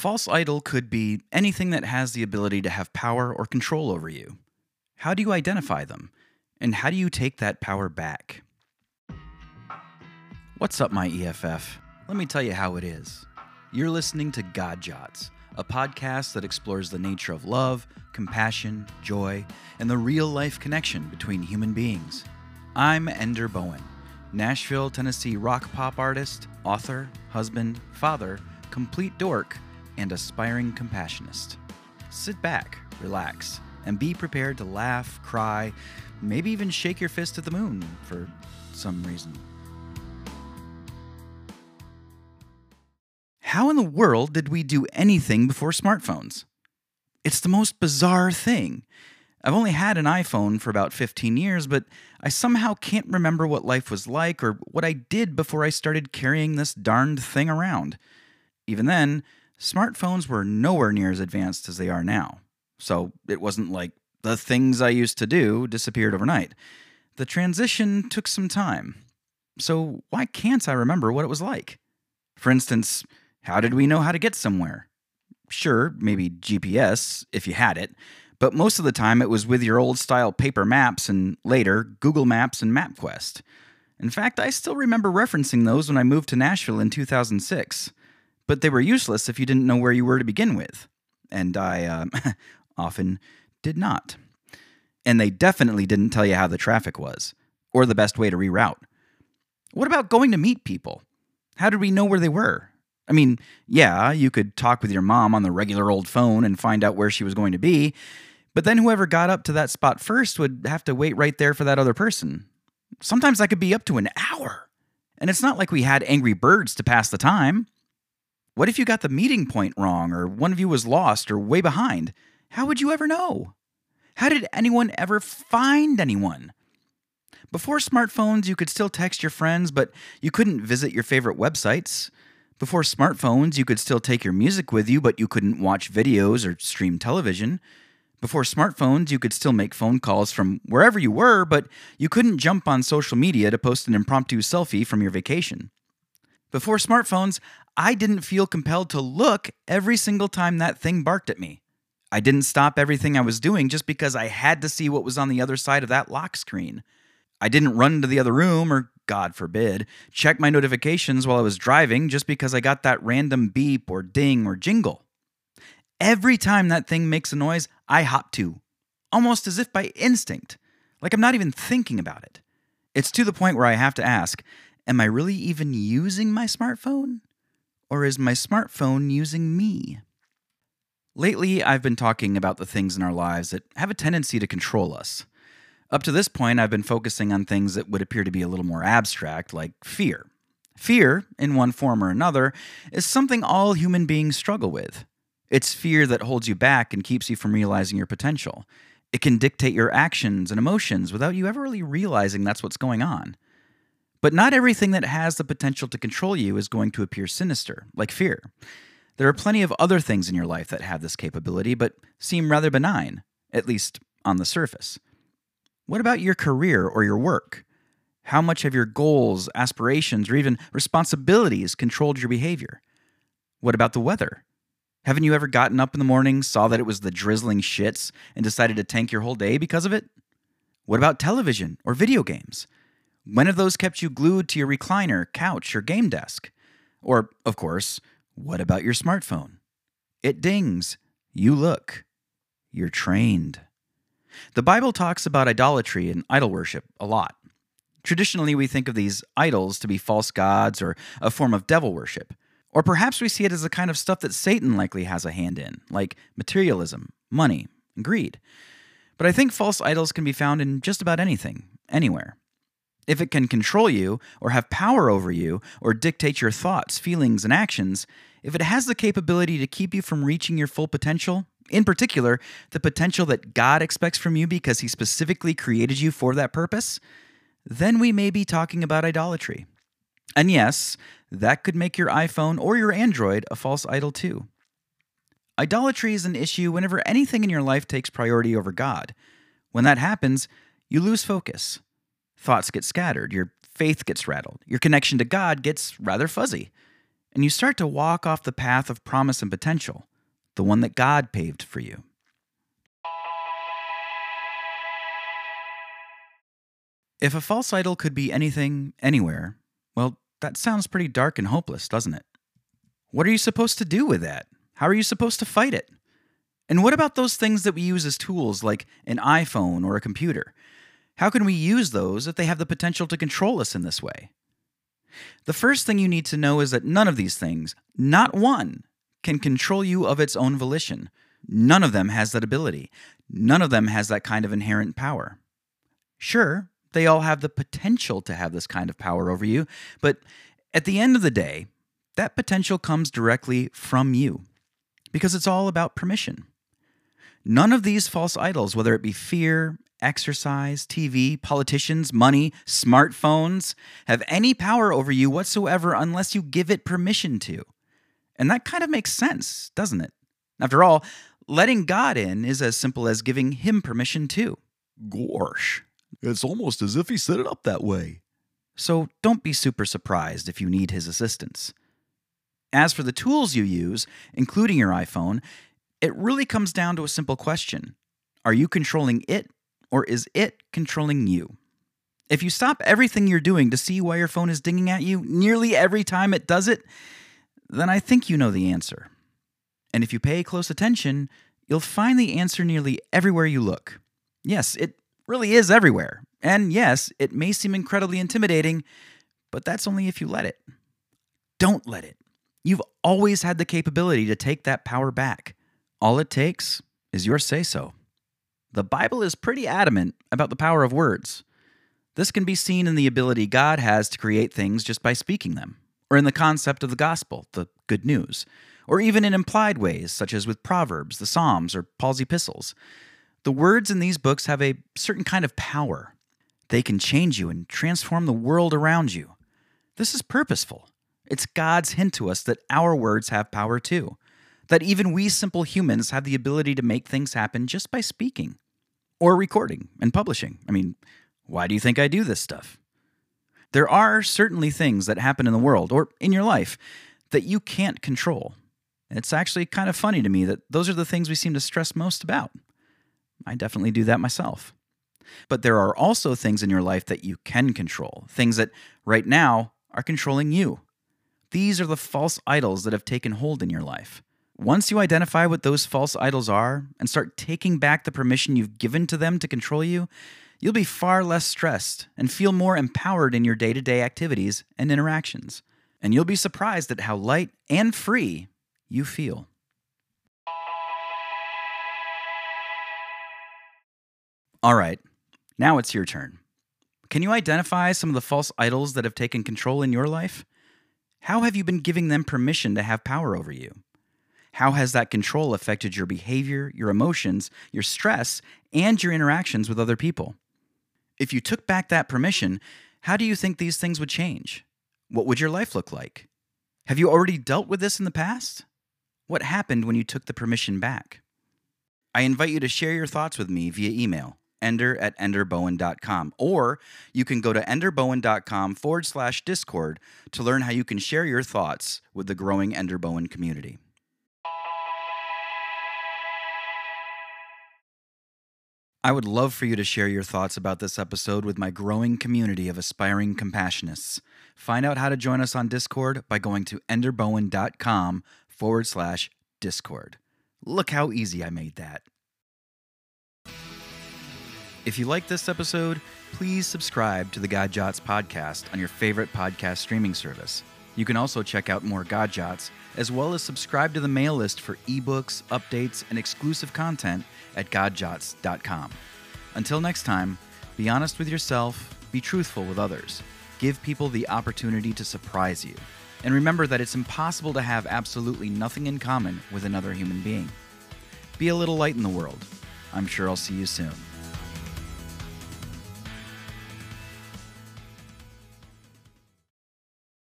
false idol could be anything that has the ability to have power or control over you. How do you identify them? And how do you take that power back? What's up, my EFF? Let me tell you how it is. You're listening to God Jots, a podcast that explores the nature of love, compassion, joy, and the real life connection between human beings. I'm Ender Bowen, Nashville, Tennessee rock pop artist, author, husband, father, complete dork, and aspiring compassionist. Sit back, relax, and be prepared to laugh, cry, maybe even shake your fist at the moon for some reason. How in the world did we do anything before smartphones? It's the most bizarre thing. I've only had an iPhone for about 15 years, but I somehow can't remember what life was like or what I did before I started carrying this darned thing around. Even then, smartphones were nowhere near as advanced as they are now. So it wasn't like the things I used to do disappeared overnight. The transition took some time. So why can't I remember what it was like? For instance, how did we know how to get somewhere? Sure, maybe GPS, if you had it, but most of the time it was with your old style paper maps and later Google Maps and MapQuest. In fact, I still remember referencing those when I moved to Nashville in 2006 but they were useless if you didn't know where you were to begin with. And I uh, often did not. And they definitely didn't tell you how the traffic was or the best way to reroute. What about going to meet people? How did we know where they were? I mean, yeah, you could talk with your mom on the regular old phone and find out where she was going to be, but then whoever got up to that spot first would have to wait right there for that other person. Sometimes that could be up to an hour. And it's not like we had angry birds to pass the time. What if you got the meeting point wrong, or one of you was lost or way behind? How would you ever know? How did anyone ever find anyone? Before smartphones, you could still text your friends, but you couldn't visit your favorite websites. Before smartphones, you could still take your music with you, but you couldn't watch videos or stream television. Before smartphones, you could still make phone calls from wherever you were, but you couldn't jump on social media to post an impromptu selfie from your vacation. Before smartphones, I didn't feel compelled to look every single time that thing barked at me. I didn't stop everything I was doing just because I had to see what was on the other side of that lock screen. I didn't run to the other room or, God forbid, check my notifications while I was driving just because I got that random beep or ding or jingle. Every time that thing makes a noise, I hop to, almost as if by instinct, like I'm not even thinking about it. It's to the point where I have to ask Am I really even using my smartphone? Or is my smartphone using me? Lately, I've been talking about the things in our lives that have a tendency to control us. Up to this point, I've been focusing on things that would appear to be a little more abstract, like fear. Fear, in one form or another, is something all human beings struggle with. It's fear that holds you back and keeps you from realizing your potential. It can dictate your actions and emotions without you ever really realizing that's what's going on. But not everything that has the potential to control you is going to appear sinister, like fear. There are plenty of other things in your life that have this capability, but seem rather benign, at least on the surface. What about your career or your work? How much have your goals, aspirations, or even responsibilities controlled your behavior? What about the weather? Haven't you ever gotten up in the morning, saw that it was the drizzling shits, and decided to tank your whole day because of it? What about television or video games? When have those kept you glued to your recliner, couch, or game desk? Or, of course, what about your smartphone? It dings. You look. You're trained. The Bible talks about idolatry and idol worship a lot. Traditionally, we think of these idols to be false gods or a form of devil worship. Or perhaps we see it as the kind of stuff that Satan likely has a hand in, like materialism, money, and greed. But I think false idols can be found in just about anything, anywhere. If it can control you, or have power over you, or dictate your thoughts, feelings, and actions, if it has the capability to keep you from reaching your full potential, in particular, the potential that God expects from you because He specifically created you for that purpose, then we may be talking about idolatry. And yes, that could make your iPhone or your Android a false idol too. Idolatry is an issue whenever anything in your life takes priority over God. When that happens, you lose focus. Thoughts get scattered, your faith gets rattled, your connection to God gets rather fuzzy. and you start to walk off the path of promise and potential, the one that God paved for you. If a false idol could be anything, anywhere, well, that sounds pretty dark and hopeless, doesn't it? What are you supposed to do with that? How are you supposed to fight it? And what about those things that we use as tools, like an iPhone or a computer? How can we use those if they have the potential to control us in this way? The first thing you need to know is that none of these things, not one, can control you of its own volition. None of them has that ability. None of them has that kind of inherent power. Sure, they all have the potential to have this kind of power over you, but at the end of the day, that potential comes directly from you because it's all about permission. None of these false idols, whether it be fear, exercise, TV, politicians, money, smartphones, have any power over you whatsoever unless you give it permission to. And that kind of makes sense, doesn't it? After all, letting God in is as simple as giving Him permission too. Gorsh. It's almost as if he set it up that way. So don't be super surprised if you need his assistance. As for the tools you use, including your iPhone, it really comes down to a simple question Are you controlling it, or is it controlling you? If you stop everything you're doing to see why your phone is dinging at you nearly every time it does it, then I think you know the answer. And if you pay close attention, you'll find the answer nearly everywhere you look. Yes, it really is everywhere. And yes, it may seem incredibly intimidating, but that's only if you let it. Don't let it. You've always had the capability to take that power back. All it takes is your say so. The Bible is pretty adamant about the power of words. This can be seen in the ability God has to create things just by speaking them, or in the concept of the gospel, the good news, or even in implied ways, such as with Proverbs, the Psalms, or Paul's epistles. The words in these books have a certain kind of power. They can change you and transform the world around you. This is purposeful. It's God's hint to us that our words have power too, that even we simple humans have the ability to make things happen just by speaking or recording and publishing. I mean, why do you think I do this stuff? There are certainly things that happen in the world or in your life that you can't control. It's actually kind of funny to me that those are the things we seem to stress most about. I definitely do that myself. But there are also things in your life that you can control, things that right now are controlling you. These are the false idols that have taken hold in your life. Once you identify what those false idols are and start taking back the permission you've given to them to control you, you'll be far less stressed and feel more empowered in your day to day activities and interactions. And you'll be surprised at how light and free you feel. All right, now it's your turn. Can you identify some of the false idols that have taken control in your life? How have you been giving them permission to have power over you? How has that control affected your behavior, your emotions, your stress, and your interactions with other people? If you took back that permission, how do you think these things would change? What would your life look like? Have you already dealt with this in the past? What happened when you took the permission back? I invite you to share your thoughts with me via email ender at enderbowen.com. Or you can go to enderbowen.com forward slash discord to learn how you can share your thoughts with the growing Ender Bowen community. I would love for you to share your thoughts about this episode with my growing community of aspiring compassionists. Find out how to join us on Discord by going to enderbowen.com forward slash discord. Look how easy I made that. If you like this episode, please subscribe to the God Jots podcast on your favorite podcast streaming service. You can also check out more God Jots, as well as subscribe to the mail list for ebooks, updates, and exclusive content at godjots.com. Until next time, be honest with yourself, be truthful with others, give people the opportunity to surprise you, and remember that it's impossible to have absolutely nothing in common with another human being. Be a little light in the world. I'm sure I'll see you soon.